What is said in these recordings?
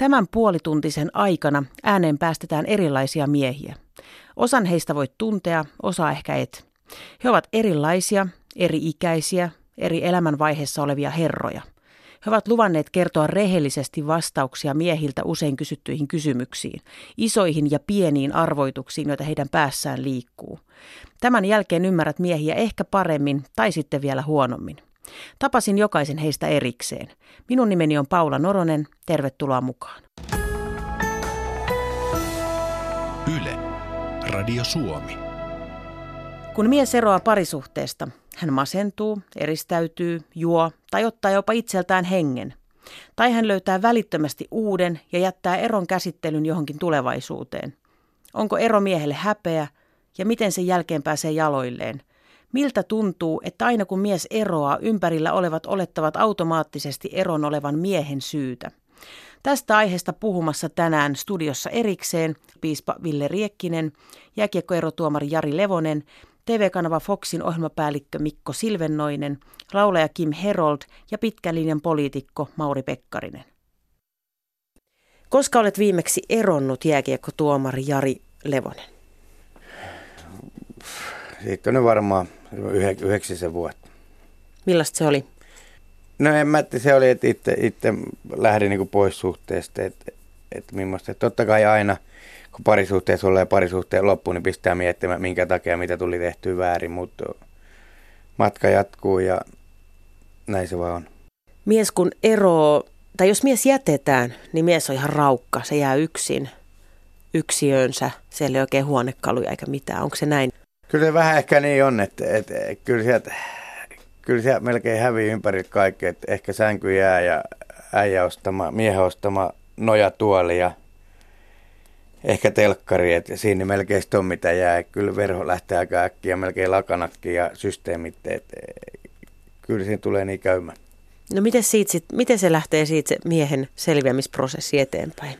Tämän puolituntisen aikana ääneen päästetään erilaisia miehiä. Osan heistä voit tuntea, osa ehkä et. He ovat erilaisia, eri-ikäisiä, eri elämänvaiheessa olevia herroja. He ovat luvanneet kertoa rehellisesti vastauksia miehiltä usein kysyttyihin kysymyksiin, isoihin ja pieniin arvoituksiin, joita heidän päässään liikkuu. Tämän jälkeen ymmärrät miehiä ehkä paremmin tai sitten vielä huonommin. Tapasin jokaisen heistä erikseen. Minun nimeni on Paula Noronen. Tervetuloa mukaan. Yle. Radio Suomi. Kun mies eroaa parisuhteesta, hän masentuu, eristäytyy, juo tai ottaa jopa itseltään hengen. Tai hän löytää välittömästi uuden ja jättää eron käsittelyn johonkin tulevaisuuteen. Onko ero miehelle häpeä ja miten sen jälkeen pääsee jaloilleen? Miltä tuntuu, että aina kun mies eroaa, ympärillä olevat olettavat automaattisesti eron olevan miehen syytä? Tästä aiheesta puhumassa tänään studiossa erikseen piispa Ville Riekkinen, jääkiekkoerotuomari Jari Levonen, TV-kanava Foxin ohjelmapäällikkö Mikko Silvennoinen, laulaja Kim Herold ja pitkän linjan poliitikko Mauri Pekkarinen. Koska olet viimeksi eronnut jääkiekkotuomari Jari Levonen? Siitä on varmaan yhdeksisen vuotta. Millaista se oli? No en mä, se oli, että itse, itse lähdin niin pois suhteesta, että, että millaista. Totta kai aina, kun parisuhteessa ollaan ja parisuhteen loppuun, niin pistää miettimään, minkä takia mitä tuli tehty väärin, mutta matka jatkuu ja näin se vaan on. Mies kun eroo, tai jos mies jätetään, niin mies on ihan raukka, se jää yksin yksiönsä, siellä ei oikein huonekaluja eikä mitään, onko se näin? Kyllä se vähän ehkä niin on, että, että kyllä, sieltä, kyllä sieltä melkein hävii ympäri kaikki, että ehkä sänky jää ja äijä ostama, miehen ostama nojatuoli ja ehkä telkkari, että siinä melkein on mitä jää. Kyllä verho lähtee aika äkkiä, melkein lakanakki ja systeemit, että kyllä siinä tulee niin käymään. No miten, siitä miten se lähtee siitä se miehen selviämisprosessi eteenpäin?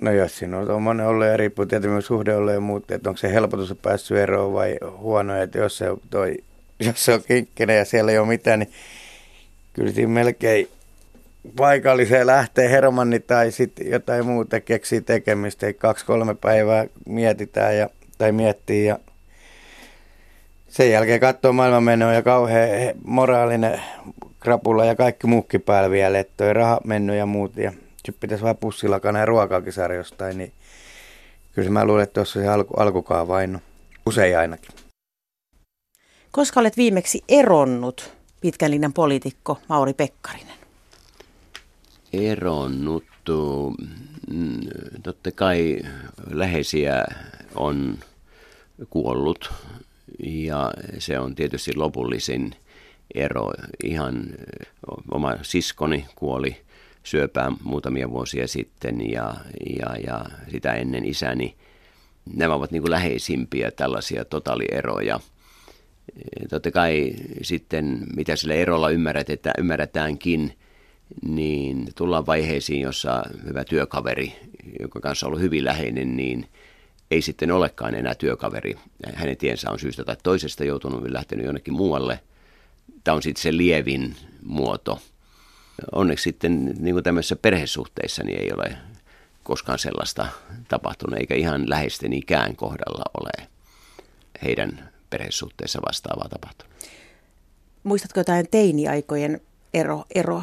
No jos siinä on tuommoinen ollut ja riippuu tietenkin suhde ollut ja muut, että onko se helpotus päässyt eroon vai huono, että jos se, toi, jos se on kinkkinen ja siellä ei ole mitään, niin kyllä siinä melkein paikalliseen lähtee hermanni tai sitten jotain muuta keksii tekemistä. Kaksi-kolme päivää mietitään ja, tai miettii ja sen jälkeen katsoo maailmanmenoa ja kauhean moraalinen krapula ja kaikki muukki päällä vielä, että toi raha mennyt ja muut. Ja sitten pitäisi vaan pussilakana ja ruokaakin saada jostain, niin kyllä mä luulen, että tuossa se alku, alkukaan vain usein ainakin. Koska olet viimeksi eronnut pitkän linjan poliitikko Mauri Pekkarinen? Eronnut. Mm, totta kai läheisiä on kuollut ja se on tietysti lopullisin ero. Ihan oma siskoni kuoli syöpään muutamia vuosia sitten ja, ja, ja sitä ennen isäni. Nämä ovat niin kuin läheisimpiä tällaisia totaalieroja. Totta kai sitten, mitä sillä erolla ymmärretään, ymmärretäänkin, niin tullaan vaiheisiin, jossa hyvä työkaveri, joka kanssa on ollut hyvin läheinen, niin ei sitten olekaan enää työkaveri. Hänen tiensä on syystä tai toisesta joutunut lähtenyt jonnekin muualle. Tämä on sitten se lievin muoto – onneksi sitten niin kuin tämmöisissä perhesuhteissa niin ei ole koskaan sellaista tapahtunut, eikä ihan läheisten ikään kohdalla ole heidän perhesuhteessa vastaavaa tapahtunut. Muistatko jotain teiniaikojen ero, ero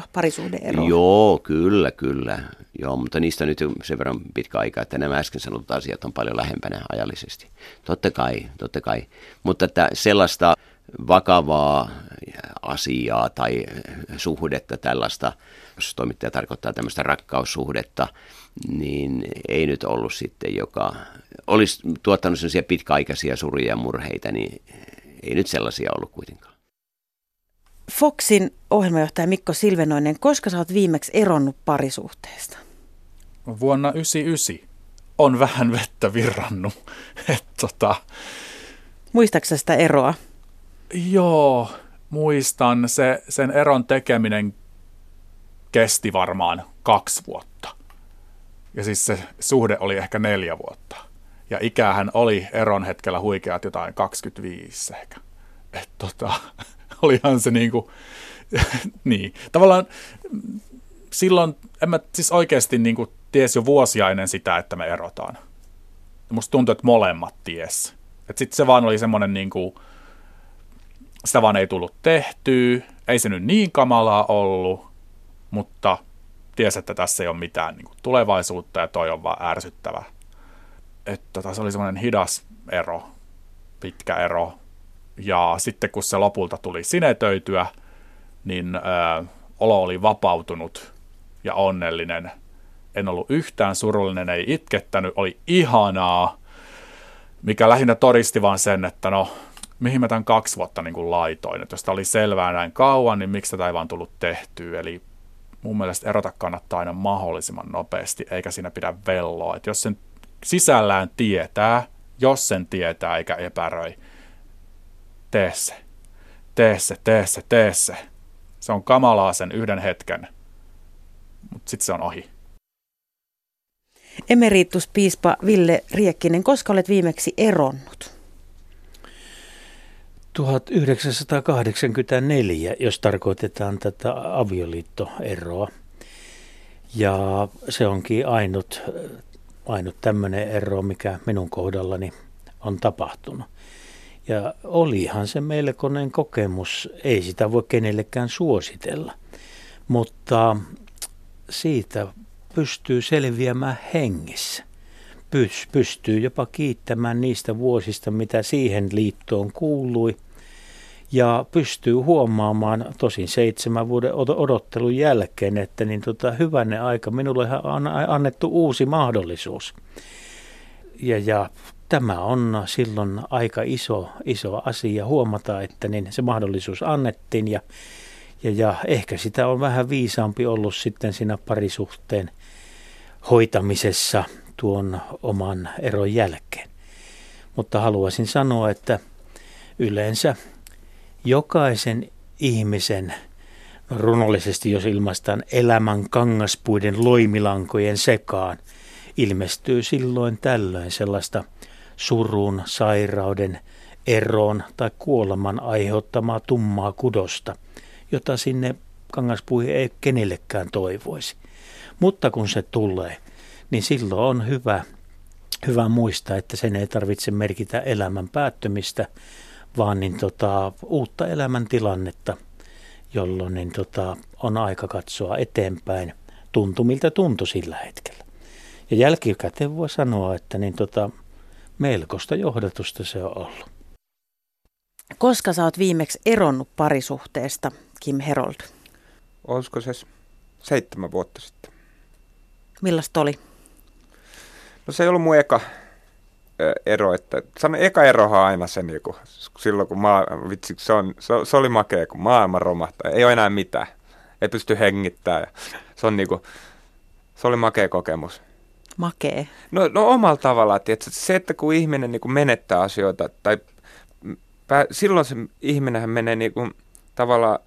ero? Joo, kyllä, kyllä. Joo, mutta niistä nyt sen verran pitkä aika, että nämä äsken sanotut asiat on paljon lähempänä ajallisesti. Totta kai, totta kai. Mutta että sellaista vakavaa asiaa tai suhdetta tällaista, jos toimittaja tarkoittaa tämmöistä rakkaussuhdetta, niin ei nyt ollut sitten, joka olisi tuottanut sellaisia pitkäaikaisia suria ja murheita, niin ei nyt sellaisia ollut kuitenkaan. Foxin ohjelmajohtaja Mikko Silvenoinen, koska sä oot viimeksi eronnut parisuhteesta? Vuonna 1999 on vähän vettä virrannut. Et tota, Muistaaksä sitä eroa? Joo, muistan. Se, sen eron tekeminen kesti varmaan kaksi vuotta. Ja siis se suhde oli ehkä neljä vuotta. Ja ikähän oli eron hetkellä huikeat jotain 25 ehkä. Et tota, olihan se niinku, niin. Tavallaan silloin, en mä siis oikeasti niinku ties jo vuosia ennen sitä, että me erotaan. Musta tuntuu, että molemmat ties. Että sitten se vaan oli semmoinen niinku, sitä vaan ei tullut tehtyä, ei se nyt niin kamalaa ollut, mutta ties, että tässä ei ole mitään niin kuin, tulevaisuutta ja toi on vaan ärsyttävä. Että tota, se oli semmoinen hidas ero, pitkä ero. Ja sitten kun se lopulta tuli sinetöityä, niin ö, olo oli vapautunut ja onnellinen. En ollut yhtään surullinen, ei itkettänyt, oli ihanaa, mikä lähinnä todisti vaan sen, että no, mihin mä tämän kaksi vuotta niin kuin laitoin. Että jos tämä oli selvää näin kauan, niin miksi tätä ei vaan tullut tehtyä. Eli mun mielestä erota kannattaa aina mahdollisimman nopeasti, eikä siinä pidä velloa. Että jos sen sisällään tietää, jos sen tietää eikä epäröi, tee se. Tee se, tee se, tee se. Se on kamalaa sen yhden hetken, mutta sitten se on ohi. Emerituspiispa Ville Riekkinen, koska olet viimeksi eronnut? 1984, jos tarkoitetaan tätä avioliittoeroa. Ja se onkin ainut, ainut tämmöinen ero, mikä minun kohdallani on tapahtunut. Ja olihan se melkoinen kokemus, ei sitä voi kenellekään suositella, mutta siitä pystyy selviämään hengissä. Pystyy jopa kiittämään niistä vuosista, mitä siihen liittoon kuului. Ja pystyy huomaamaan, tosin seitsemän vuoden odottelun jälkeen, että niin tota, hyvänne aika, minulle on annettu uusi mahdollisuus. Ja, ja tämä on silloin aika iso, iso asia huomata, että niin se mahdollisuus annettiin ja, ja, ja ehkä sitä on vähän viisaampi ollut sitten siinä parisuhteen hoitamisessa tuon oman eron jälkeen. Mutta haluaisin sanoa, että yleensä jokaisen ihmisen runollisesti, jos ilmaistaan elämän kangaspuiden loimilankojen sekaan, ilmestyy silloin tällöin sellaista surun, sairauden, eron tai kuoleman aiheuttamaa tummaa kudosta, jota sinne kangaspuihin ei kenellekään toivoisi. Mutta kun se tulee, niin silloin on hyvä, hyvä muistaa, että sen ei tarvitse merkitä elämän päättymistä, vaan niin tota, uutta elämäntilannetta, jolloin niin tota, on aika katsoa eteenpäin tuntumilta tuntu sillä hetkellä. Ja jälkikäteen voi sanoa, että niin tota, melkoista johdatusta se on ollut. Koska sä oot viimeksi eronnut parisuhteesta, Kim Herold? Olisiko se seitsemän vuotta sitten? Millaista oli? No se ei ollut mun eka ero, että sano, eka erohan on aina se niinku, silloin kun maa, vitsi, se, on, se, se, oli makea, kun maailma romahtaa, ei ole enää mitään, ei pysty hengittämään. Se on niinku, se oli makea kokemus. Makee? No, no omalla tavallaan, että se, että kun ihminen niinku menettää asioita, tai pää, silloin se ihminenhän menee niinku, tavallaan,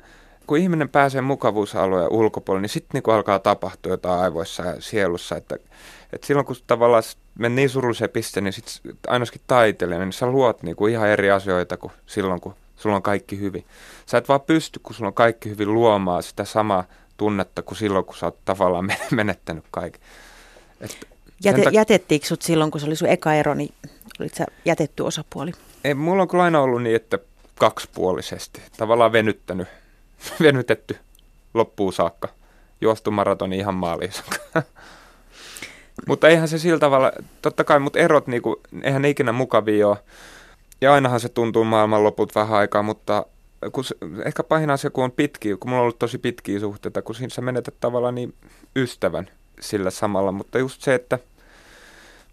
kun ihminen pääsee mukavuusalueen ulkopuolelle, niin sitten niinku alkaa tapahtua jotain aivoissa ja sielussa, että et silloin kun tavallaan men niin surulliseen pisteen, niin sitten ainakin taiteilijana, niin sä luot niinku ihan eri asioita kuin silloin, kun sulla on kaikki hyvin. Sä et vaan pysty, kun sulla on kaikki hyvin, luomaan sitä samaa tunnetta kuin silloin, kun sä oot tavallaan menettänyt kaiken. Et Jäte, tak- jätettiinkö sut silloin, kun se oli sun eka ero, niin olit sä jätetty osapuoli? Ei, mulla on kyllä aina ollut niin, että kaksipuolisesti. Tavallaan venyttänyt, venytetty loppuun saakka. Juostu maratoni ihan maaliin Mutta eihän se sillä tavalla, totta kai, mutta erot, niinku, eihän ne ikinä mukavia ole. Ja ainahan se tuntuu maailman loput vähän aikaa, mutta kun se, ehkä pahin asia, kun on pitkiä, kun mulla on ollut tosi pitkiä suhteita, kun siinä sä menetät tavallaan niin ystävän sillä samalla, mutta just se, että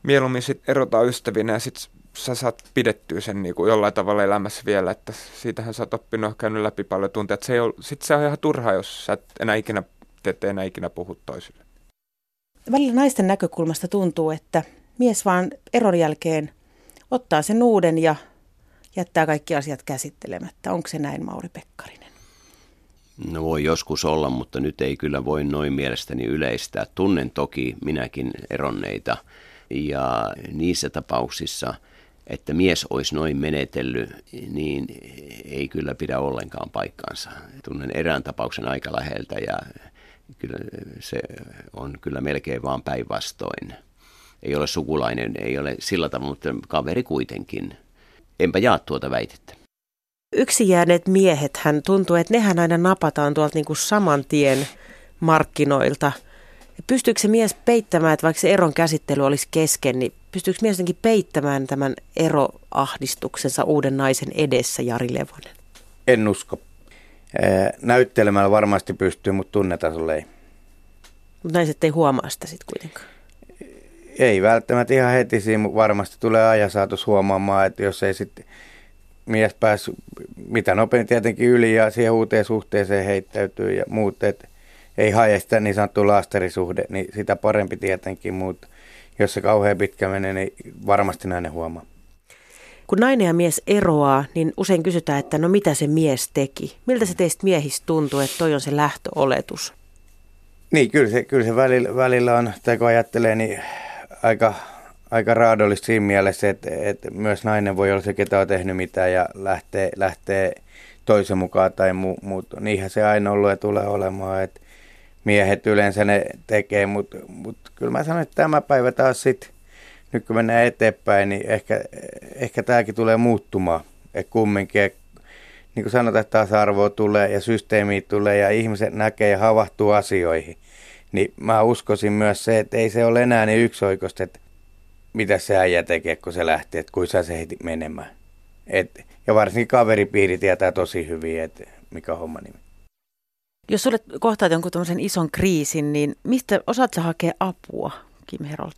mieluummin sit erotaan ystävinä ja sit sä saat pidettyä sen niin kuin jollain tavalla elämässä vielä, että siitähän sä oot oppinut käynyt läpi paljon tunteja, että se ei ole, sit se on ihan turha, jos sä et enää ikinä, te enää ikinä puhu toisille välillä naisten näkökulmasta tuntuu, että mies vaan eron jälkeen ottaa sen uuden ja jättää kaikki asiat käsittelemättä. Onko se näin, Mauri Pekkarinen? No voi joskus olla, mutta nyt ei kyllä voi noin mielestäni yleistää. Tunnen toki minäkin eronneita ja niissä tapauksissa, että mies olisi noin menetellyt, niin ei kyllä pidä ollenkaan paikkaansa. Tunnen erään tapauksen aika läheltä ja kyllä se on kyllä melkein vaan päinvastoin. Ei ole sukulainen, ei ole sillä tavalla, mutta kaveri kuitenkin. Enpä jaa tuota väitettä. Yksi jääneet miehet, hän tuntuu, että nehän aina napataan tuolta niin kuin saman tien markkinoilta. Pystyykö se mies peittämään, että vaikka se eron käsittely olisi kesken, niin pystyykö mies jotenkin peittämään tämän eroahdistuksensa uuden naisen edessä, Jari Levonen? En usko. Näyttelemällä varmasti pystyy, mutta tunnetasolla ei. Mutta naiset ei huomaa sitä sitten kuitenkaan. Ei välttämättä ihan heti siinä, mutta varmasti tulee ajan saatus huomaamaan, että jos ei sitten mies päässyt mitä nopein tietenkin yli ja siihen uuteen suhteeseen heittäytyy ja muut, että ei hae sitä niin sanottu laasterisuhde, niin sitä parempi tietenkin, mutta jos se kauhean pitkä menee, niin varmasti nainen huomaa. Kun nainen ja mies eroaa, niin usein kysytään, että no mitä se mies teki? Miltä se teistä miehistä tuntuu, että toi on se lähtöoletus? Niin, kyllä se, kyllä se välillä, välillä on, tai kun ajattelee, niin aika, aika raadollista siinä mielessä, että, että myös nainen voi olla se, ketä on tehnyt mitään ja lähtee, lähtee toisen mukaan tai muu, mutta niinhän se aina ollut ja tulee olemaan, että miehet yleensä ne tekee, mutta mut kyllä mä sanoin, että tämä päivä taas sitten, nyt kun mennään eteenpäin, niin ehkä, ehkä tämäkin tulee muuttumaan. Että kumminkin, et, niin kuin sanotaan, että tasa-arvoa tulee ja systeemi tulee ja ihmiset näkee ja havahtuu asioihin. Niin mä uskoisin myös se, että ei se ole enää niin yksioikoista, että mitä se äijä tekee, kun se lähtee, että kuinka se heti menemään. Et, ja varsinkin kaveripiiri tietää tosi hyvin, että mikä homma nimi. Jos olet kohtaat jonkun tämmöisen ison kriisin, niin mistä osaat sä hakea apua, Kim Herold?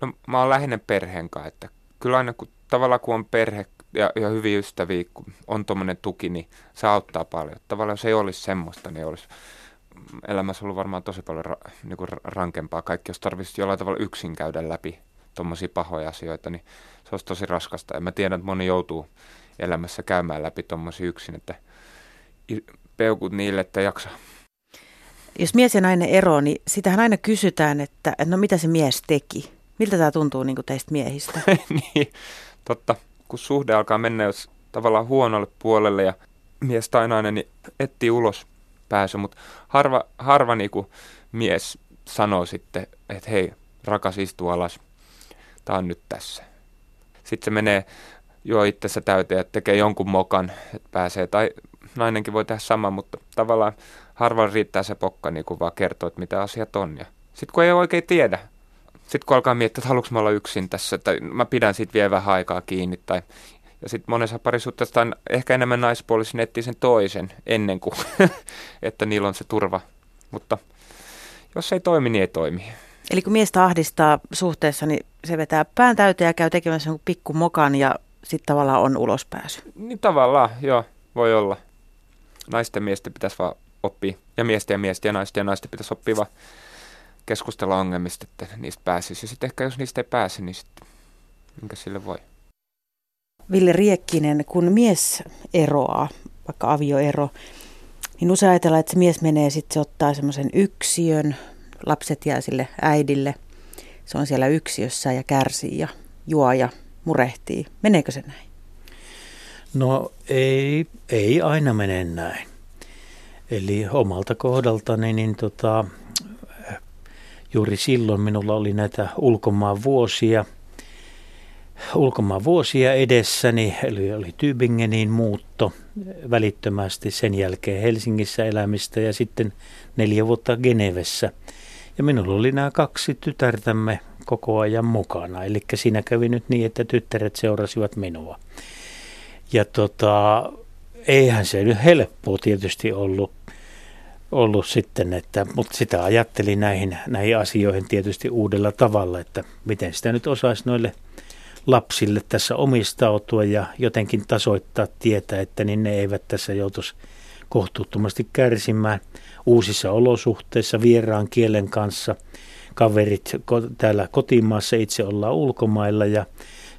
No, mä oon lähinnä perheen kanssa, että kyllä aina kun, tavallaan kun on perhe ja, ja hyviä ystäviä, kun on tuommoinen tuki, niin se auttaa paljon. Tavallaan jos ei olisi semmoista, niin olisi elämässä ollut varmaan tosi paljon ra, niin kuin rankempaa. Kaikki, jos tarvitsisi jollain tavalla yksin käydä läpi tuommoisia pahoja asioita, niin se olisi tosi raskasta. Ja mä tiedän, että moni joutuu elämässä käymään läpi tuommoisia yksin, että peukut niille, että jaksa. Jos mies ja nainen ero, niin sitähän aina kysytään, että no mitä se mies teki? Miltä tämä tuntuu niin teistä miehistä? niin, totta. Kun suhde alkaa mennä jos tavallaan huonolle puolelle ja mies tai nainen niin etsii ulos pääsy, mutta harva, harva niin kuin mies sanoo sitten, että hei, rakas istu alas, tämä on nyt tässä. Sitten se menee jo itsessä täyteen, että tekee jonkun mokan, että pääsee, tai nainenkin voi tehdä sama, mutta tavallaan harvalla riittää se pokka niin kuin vaan kertoo, että mitä asiat on. Ja sitten kun ei oikein tiedä, sitten kun alkaa miettiä, että haluanko mä olla yksin tässä, tai mä pidän siitä vielä vähän aikaa kiinni, tai ja sitten monessa parisuhteessa on ehkä enemmän naispuolisin etsii sen toisen ennen kuin, että niillä on se turva. Mutta jos ei toimi, niin ei toimi. Eli kun miestä ahdistaa suhteessa, niin se vetää pään täyteen ja käy tekemässä pikku mokan ja sitten tavallaan on ulospääsy. Niin tavallaan, joo, voi olla. Naisten miesten pitäisi vaan oppia, ja miesten ja miesten ja naisten ja naisten pitäisi oppia vaan keskustella ongelmista, että niistä pääsisi. Ja sitten ehkä jos niistä ei pääse, niin sitten minkä sille voi. Ville Riekkinen, kun mies eroaa, vaikka avioero, niin usein ajatellaan, että se mies menee sitten, se ottaa semmoisen yksiön, lapset jää sille äidille. Se on siellä yksiössä ja kärsii ja juo ja murehtii. Meneekö se näin? No ei, ei aina mene näin. Eli omalta kohdaltani, niin tota, juuri silloin minulla oli näitä ulkomaan vuosia – ulkomaan vuosia edessäni, eli oli Tübingenin muutto välittömästi sen jälkeen Helsingissä elämistä ja sitten neljä vuotta Genevessä. Ja minulla oli nämä kaksi tytärtämme koko ajan mukana. Eli siinä kävi nyt niin, että tyttäret seurasivat minua. Ja tota, eihän se nyt helppoa tietysti ollut, ollut sitten, että, mutta sitä ajattelin näihin, näihin asioihin tietysti uudella tavalla, että miten sitä nyt osaisi noille – lapsille tässä omistautua ja jotenkin tasoittaa tietä, että niin ne eivät tässä joutuisi kohtuuttomasti kärsimään uusissa olosuhteissa vieraan kielen kanssa. kaverit täällä kotimaassa, itse ollaan ulkomailla ja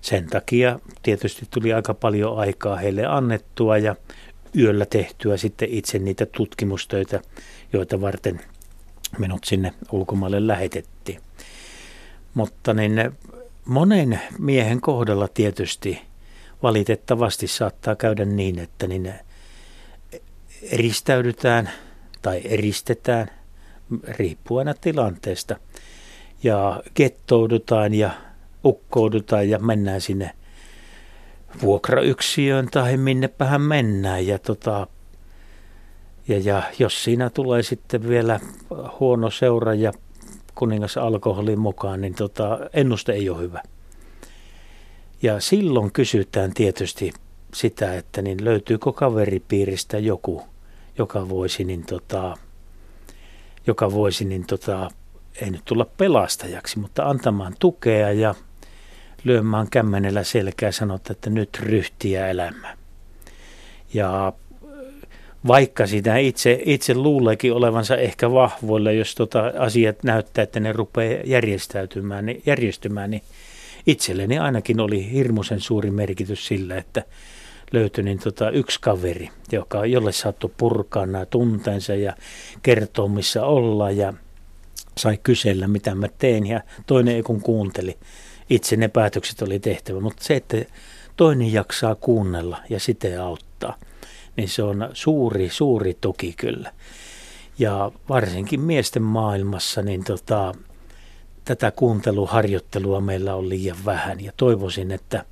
sen takia tietysti tuli aika paljon aikaa heille annettua ja yöllä tehtyä sitten itse niitä tutkimustöitä, joita varten minut sinne ulkomaille lähetettiin. Mutta niin monen miehen kohdalla tietysti valitettavasti saattaa käydä niin, että niin eristäydytään tai eristetään riippuen tilanteesta ja kettoudutaan ja ukkoudutaan ja mennään sinne vuokrayksiöön tai minnepähän mennään. Ja, tota, ja, ja jos siinä tulee sitten vielä huono seura ja kuningas alkoholin mukaan, niin tota, ennuste ei ole hyvä. Ja silloin kysytään tietysti sitä, että niin löytyykö kaveripiiristä joku, joka voisi, niin tota, joka voisi niin tota, ei nyt tulla pelastajaksi, mutta antamaan tukea ja lyömään kämmenellä selkää sanoa, että nyt ryhtiä elämään. Ja vaikka sitä itse, itse luuleekin olevansa ehkä vahvoilla, jos tota asiat näyttää, että ne rupeaa järjestäytymään, niin, järjestymään, niin itselleni ainakin oli hirmuisen suuri merkitys sillä, että löytyi niin tota yksi kaveri, joka, jolle saattoi purkaa nämä tunteensa ja kertoa missä olla ja sai kysellä mitä mä teen ja toinen ei kun kuunteli. Itse ne päätökset oli tehtävä, mutta se, että toinen jaksaa kuunnella ja sitä auttaa, niin se on suuri, suuri tuki kyllä. Ja varsinkin miesten maailmassa, niin tota, tätä kuunteluharjoittelua meillä on liian vähän ja toivoisin, että,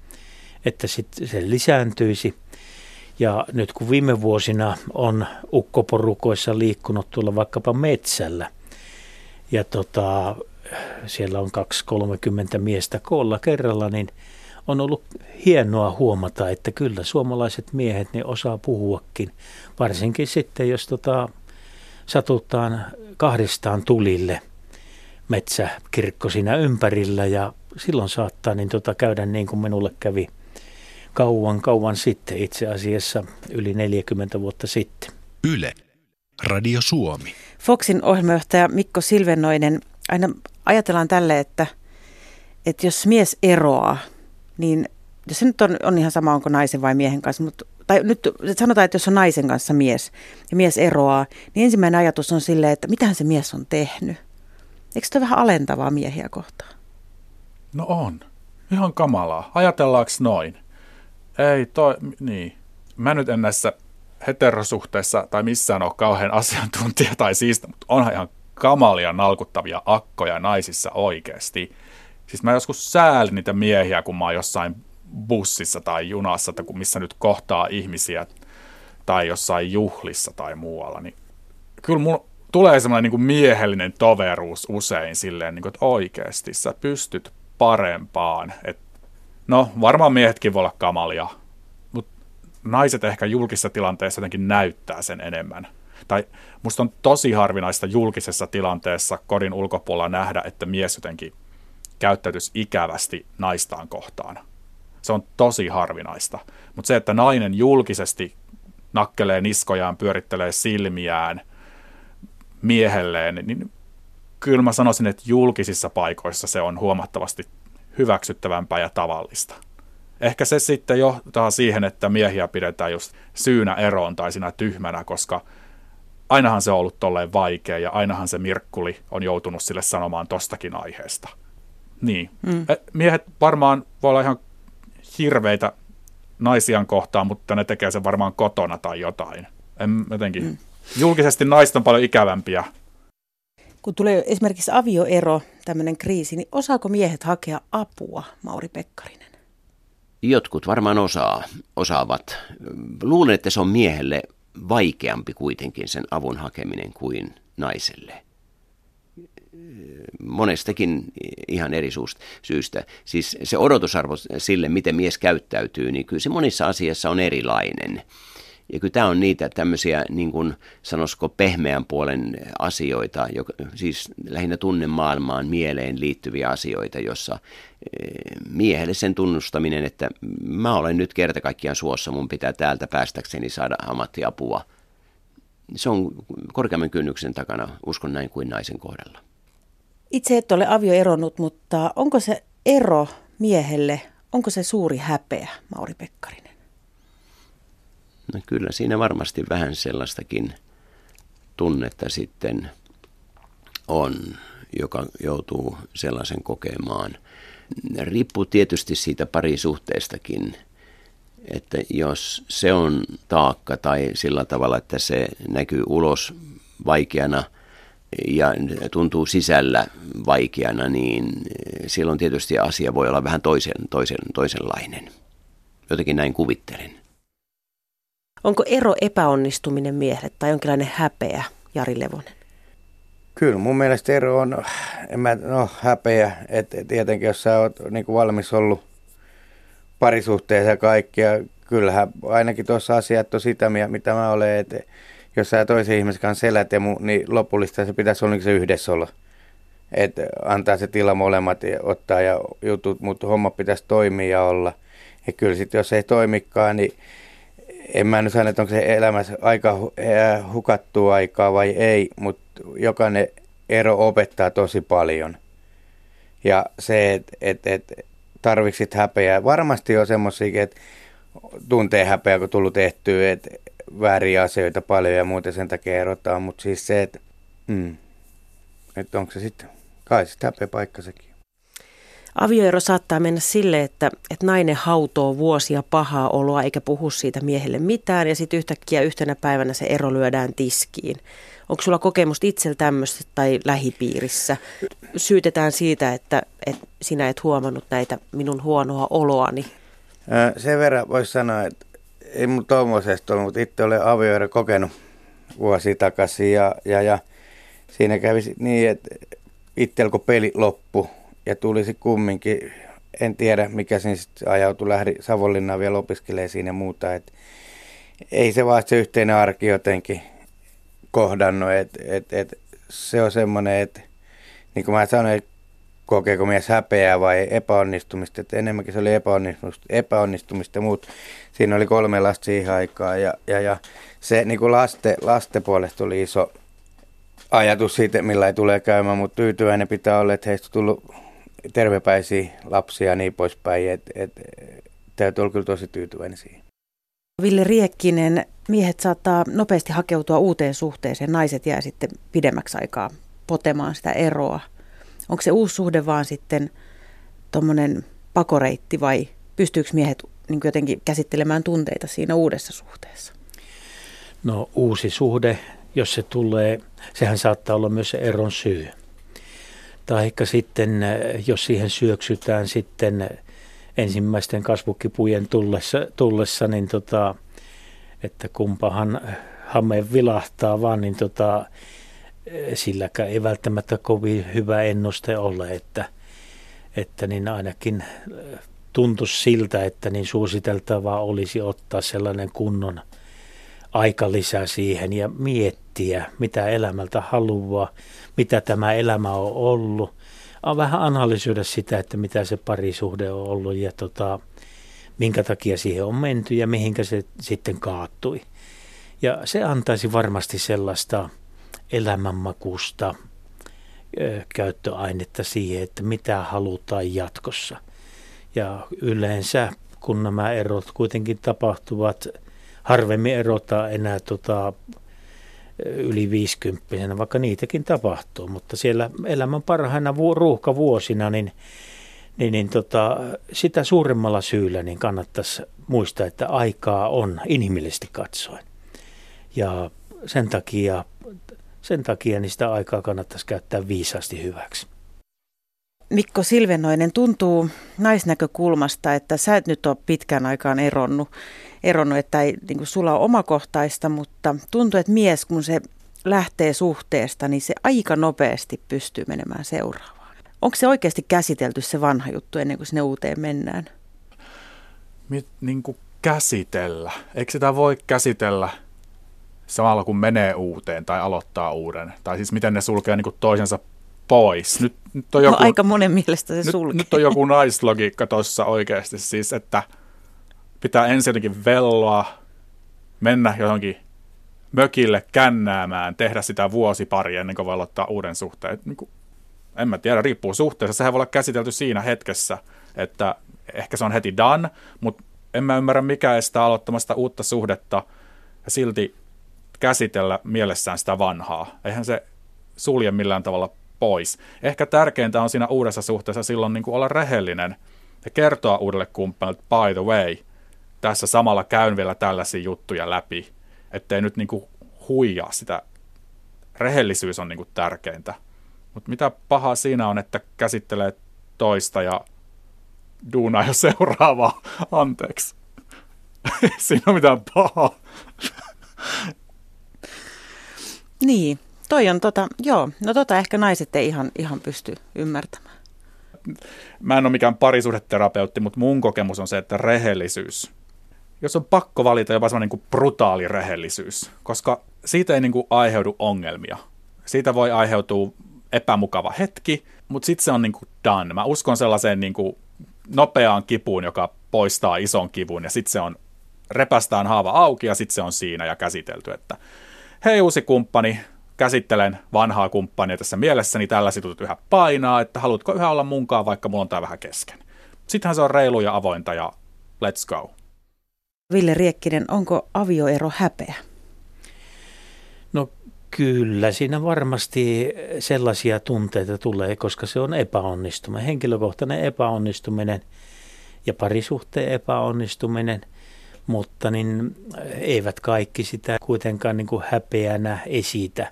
että sit se lisääntyisi. Ja nyt kun viime vuosina on ukkoporukoissa liikkunut tuolla vaikkapa metsällä ja tota, siellä on 2-30 miestä koolla kerralla, niin on ollut hienoa huomata, että kyllä suomalaiset miehet ne osaa puhuakin, varsinkin sitten jos tota, satutaan kahdestaan tulille – metsäkirkko siinä ympärillä ja silloin saattaa niin tota käydä niin kuin minulle kävi kauan kauan sitten itse asiassa yli 40 vuotta sitten. Yle, Radio Suomi. Foxin ohjelmajohtaja Mikko Silvennoinen, aina ajatellaan tälle, että, että jos mies eroaa, niin jos se nyt on, on ihan sama, onko naisen vai miehen kanssa, mutta tai nyt sanotaan, että jos on naisen kanssa mies ja mies eroaa, niin ensimmäinen ajatus on silleen, että mitähän se mies on tehnyt. Eikö tämä vähän alentavaa miehiä kohtaan? No on. Ihan kamalaa. Ajatellaanko noin? Ei toi, niin. Mä nyt en näissä heterosuhteissa tai missään ole kauhean asiantuntija tai siistä, mutta onhan ihan kamalia nalkuttavia akkoja naisissa oikeasti. Siis mä joskus säälin niitä miehiä, kun mä oon jossain bussissa tai junassa, tai kun missä nyt kohtaa ihmisiä tai jossain juhlissa tai muualla, niin kyllä mun tulee semmoinen niin miehellinen toveruus usein silleen, niin kuin, että oikeasti sä pystyt parempaan. Et, no, varmaan miehetkin voi olla kamalia, mutta naiset ehkä julkisessa tilanteessa jotenkin näyttää sen enemmän. Tai musta on tosi harvinaista julkisessa tilanteessa kodin ulkopuolella nähdä, että mies jotenkin käyttäytyisi ikävästi naistaan kohtaan. Se on tosi harvinaista. Mutta se, että nainen julkisesti nakkelee niskojaan, pyörittelee silmiään – miehelleen, niin kyllä mä sanoisin, että julkisissa paikoissa se on huomattavasti hyväksyttävämpää ja tavallista. Ehkä se sitten johtaa siihen, että miehiä pidetään just syynä eroon tai sinä tyhmänä, koska ainahan se on ollut tolleen vaikea ja ainahan se Mirkkuli on joutunut sille sanomaan tostakin aiheesta. Niin. Mm. Miehet varmaan voi olla ihan hirveitä naisian kohtaan, mutta ne tekee sen varmaan kotona tai jotain. En jotenkin mm julkisesti naiset on paljon ikävämpiä. Kun tulee esimerkiksi avioero, tämmöinen kriisi, niin osaako miehet hakea apua, Mauri Pekkarinen? Jotkut varmaan osaa, osaavat. Luulen, että se on miehelle vaikeampi kuitenkin sen avun hakeminen kuin naiselle. Monestakin ihan eri syystä. Siis se odotusarvo sille, miten mies käyttäytyy, niin kyllä se monissa asiassa on erilainen. Ja kyllä tämä on niitä tämmöisiä, niin kuin sanoisiko, pehmeän puolen asioita, joka, siis lähinnä tunnemaailmaan, mieleen liittyviä asioita, jossa eh, miehelle sen tunnustaminen, että mä olen nyt kerta kaikkiaan suossa, mun pitää täältä päästäkseni saada ammattiapua. Se on korkeamman kynnyksen takana, uskon näin kuin naisen kohdalla. Itse et ole avioeronnut, mutta onko se ero miehelle, onko se suuri häpeä, Mauri Pekkarinen? No kyllä siinä varmasti vähän sellaistakin tunnetta sitten on, joka joutuu sellaisen kokemaan. Riippuu tietysti siitä parisuhteestakin, että jos se on taakka tai sillä tavalla, että se näkyy ulos vaikeana ja tuntuu sisällä vaikeana, niin silloin tietysti asia voi olla vähän toisen, toisen, toisenlainen. Jotenkin näin kuvittelen. Onko ero epäonnistuminen miehelle tai jonkinlainen häpeä, Jari Levonen? Kyllä mun mielestä ero on, en mä, no häpeä, että tietenkin jos sä oot niin valmis ollut parisuhteessa ja kaikkia, kyllähän ainakin tuossa asiat on sitä, mitä mä olen, että jos sä toisen ihmisen kanssa elät ja mu, niin lopullista se pitäisi olla niin se yhdessä olla. Että antaa se tila molemmat ja ottaa ja jutut, mutta homma pitäisi toimia ja olla. Ja kyllä sitten jos ei toimikaan, niin en mä nyt sano, että onko se elämässä aika hukattua aikaa vai ei, mutta jokainen ero opettaa tosi paljon. Ja se, että et, et, tarvitsit häpeää. Varmasti on semmoisia, että tuntee häpeää, kun tullut tehtyä, että vääriä asioita paljon ja muuten sen takia erotaan. Mutta siis se, että, mm, että onko se sitten, kai se häpeä paikka sekin. Avioero saattaa mennä sille, että, että nainen hautoo vuosia pahaa oloa eikä puhu siitä miehelle mitään ja sitten yhtäkkiä yhtenä päivänä se ero lyödään tiskiin. Onko sulla kokemusta itsellä tämmöistä tai lähipiirissä? Syytetään siitä, että, että sinä et huomannut näitä minun huonoa oloani. Sen verran voisi sanoa, että ei mun tuommoisesta ollut, mutta itse olen avioero kokenut vuosi takaisin ja, ja, ja siinä kävi niin, että itsellä kun peli loppu ja tulisi kumminkin, en tiedä mikä siinä sitten ajautui, lähdi Savonlinnaan vielä opiskelemaan siinä ja muuta, että ei se vaan se yhteinen arki jotenkin kohdannut, että et, et, se on semmoinen, että niin kuin mä sanoin, kokeeko mies häpeää vai epäonnistumista, että enemmänkin se oli epäonnistumista, epäonnistumista mutta siinä oli kolme lasta siihen aikaan ja, ja, ja se niin kuin laste, lasten puolesta oli iso ajatus siitä, millä ei tule käymään, mutta tyytyväinen pitää olla, että heistä on tullut tervepäisiä lapsia ja niin poispäin, että et, täytyy olla kyllä tosi tyytyväinen siihen. Ville Riekkinen, miehet saattaa nopeasti hakeutua uuteen suhteeseen, naiset jää sitten pidemmäksi aikaa potemaan sitä eroa. Onko se uusi suhde vaan sitten tuommoinen pakoreitti vai pystyykö miehet niin jotenkin käsittelemään tunteita siinä uudessa suhteessa? No uusi suhde, jos se tulee, sehän saattaa olla myös se eron syy. Tai sitten, jos siihen syöksytään sitten ensimmäisten kasvukipujen tullessa, tullessa niin tota, että kumpahan hame vilahtaa vaan, niin tota, silläkään ei välttämättä kovin hyvä ennuste ole, että, että niin ainakin tuntuisi siltä, että niin suositeltavaa olisi ottaa sellainen kunnon aika lisää siihen ja miettiä, mitä elämältä haluaa, mitä tämä elämä on ollut – vähän analysoida sitä, että mitä se parisuhde on ollut ja tota, minkä takia siihen on menty ja mihinkä se sitten kaattui. Ja se antaisi varmasti sellaista elämänmakusta käyttöainetta siihen, että mitä halutaan jatkossa. Ja yleensä, kun nämä erot kuitenkin tapahtuvat, harvemmin erotaan enää tota, yli 50 vaikka niitäkin tapahtuu, mutta siellä elämän parhaina vu- ruuhkavuosina, niin, niin, niin tota, sitä suuremmalla syyllä niin kannattaisi muistaa, että aikaa on inhimillisesti katsoen. Ja sen takia, sen takia niin sitä aikaa kannattaisi käyttää viisaasti hyväksi. Mikko Silvenoinen, tuntuu naisnäkökulmasta, että sä et nyt ole pitkään aikaan eronnut eronnut, että ei niin kuin sulla on omakohtaista, mutta tuntuu, että mies kun se lähtee suhteesta, niin se aika nopeasti pystyy menemään seuraavaan. Onko se oikeasti käsitelty se vanha juttu ennen kuin sinne uuteen mennään? Mit, niin kuin käsitellä? Eikö sitä voi käsitellä samalla kun menee uuteen tai aloittaa uuden? Tai siis miten ne sulkee niin kuin toisensa pois? Nyt, nyt on no, joku, no, aika monen mielestä se nyt, sulkee. Nyt on joku naislogiikka tuossa oikeasti siis, että – pitää ensinnäkin velloa, mennä johonkin mökille kännäämään, tehdä sitä vuosi pari ennen kuin voi aloittaa uuden suhteen. Niin kuin, En mä tiedä, riippuu suhteessa. Sehän voi olla käsitelty siinä hetkessä, että ehkä se on heti done, mutta en mä ymmärrä mikä estää aloittamasta uutta suhdetta ja silti käsitellä mielessään sitä vanhaa. Eihän se sulje millään tavalla pois. Ehkä tärkeintä on siinä uudessa suhteessa silloin niin kuin olla rehellinen ja kertoa uudelle kumppanille, by the way, tässä samalla käyn vielä tällaisia juttuja läpi, ettei nyt niin kuin huijaa sitä. Rehellisyys on niin kuin tärkeintä. Mutta mitä pahaa siinä on, että käsittelee toista ja duunaa jo seuraavaa. Anteeksi. siinä on mitään pahaa. Niin, toi on tota, joo, no tota ehkä naiset ei ihan, ihan pysty ymmärtämään. Mä en ole mikään parisuhdeterapeutti, mutta mun kokemus on se, että rehellisyys, jos on pakko valita jopa semmoinen niin brutaali rehellisyys, koska siitä ei niin kuin aiheudu ongelmia. Siitä voi aiheutua epämukava hetki, mutta sitten se on niin kuin done. Mä uskon sellaiseen niin kuin nopeaan kipuun, joka poistaa ison kivun ja sitten se on, repästään haava auki ja sitten se on siinä ja käsitelty, että hei uusi kumppani, käsittelen vanhaa kumppania tässä mielessäni, tällä situt yhä painaa, että haluatko yhä olla munkaan, vaikka mulla on tää vähän kesken. Sittenhän se on reilu ja avointa ja let's go. Ville Riekkinen, onko avioero häpeä? No kyllä, siinä varmasti sellaisia tunteita tulee, koska se on epäonnistuminen, henkilökohtainen epäonnistuminen ja parisuhteen epäonnistuminen – mutta niin eivät kaikki sitä kuitenkaan niin kuin häpeänä esitä.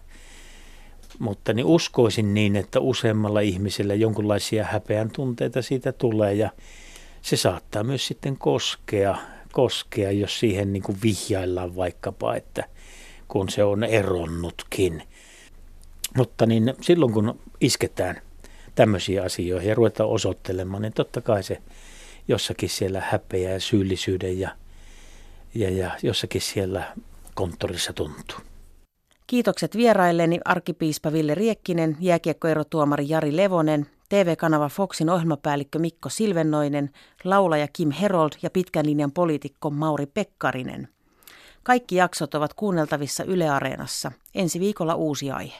Mutta niin uskoisin niin, että useammalla ihmisellä jonkinlaisia häpeän tunteita siitä tulee ja se saattaa myös sitten koskea, koskea jos siihen niin kuin vihjaillaan vaikkapa, että kun se on eronnutkin. Mutta niin silloin kun isketään tämmöisiä asioihin ja ruvetaan osoittelemaan, niin totta kai se jossakin siellä häpeää ja syyllisyyden ja ja, ja jossakin siellä konttorissa tuntuu. Kiitokset vierailleni arkipiispa Ville Riekkinen, jääkiekkoerotuomari Jari Levonen, TV-kanava Foxin ohjelmapäällikkö Mikko Silvennoinen, laulaja Kim Herold ja pitkän linjan poliitikko Mauri Pekkarinen. Kaikki jaksot ovat kuunneltavissa Yle Areenassa. Ensi viikolla uusi aihe.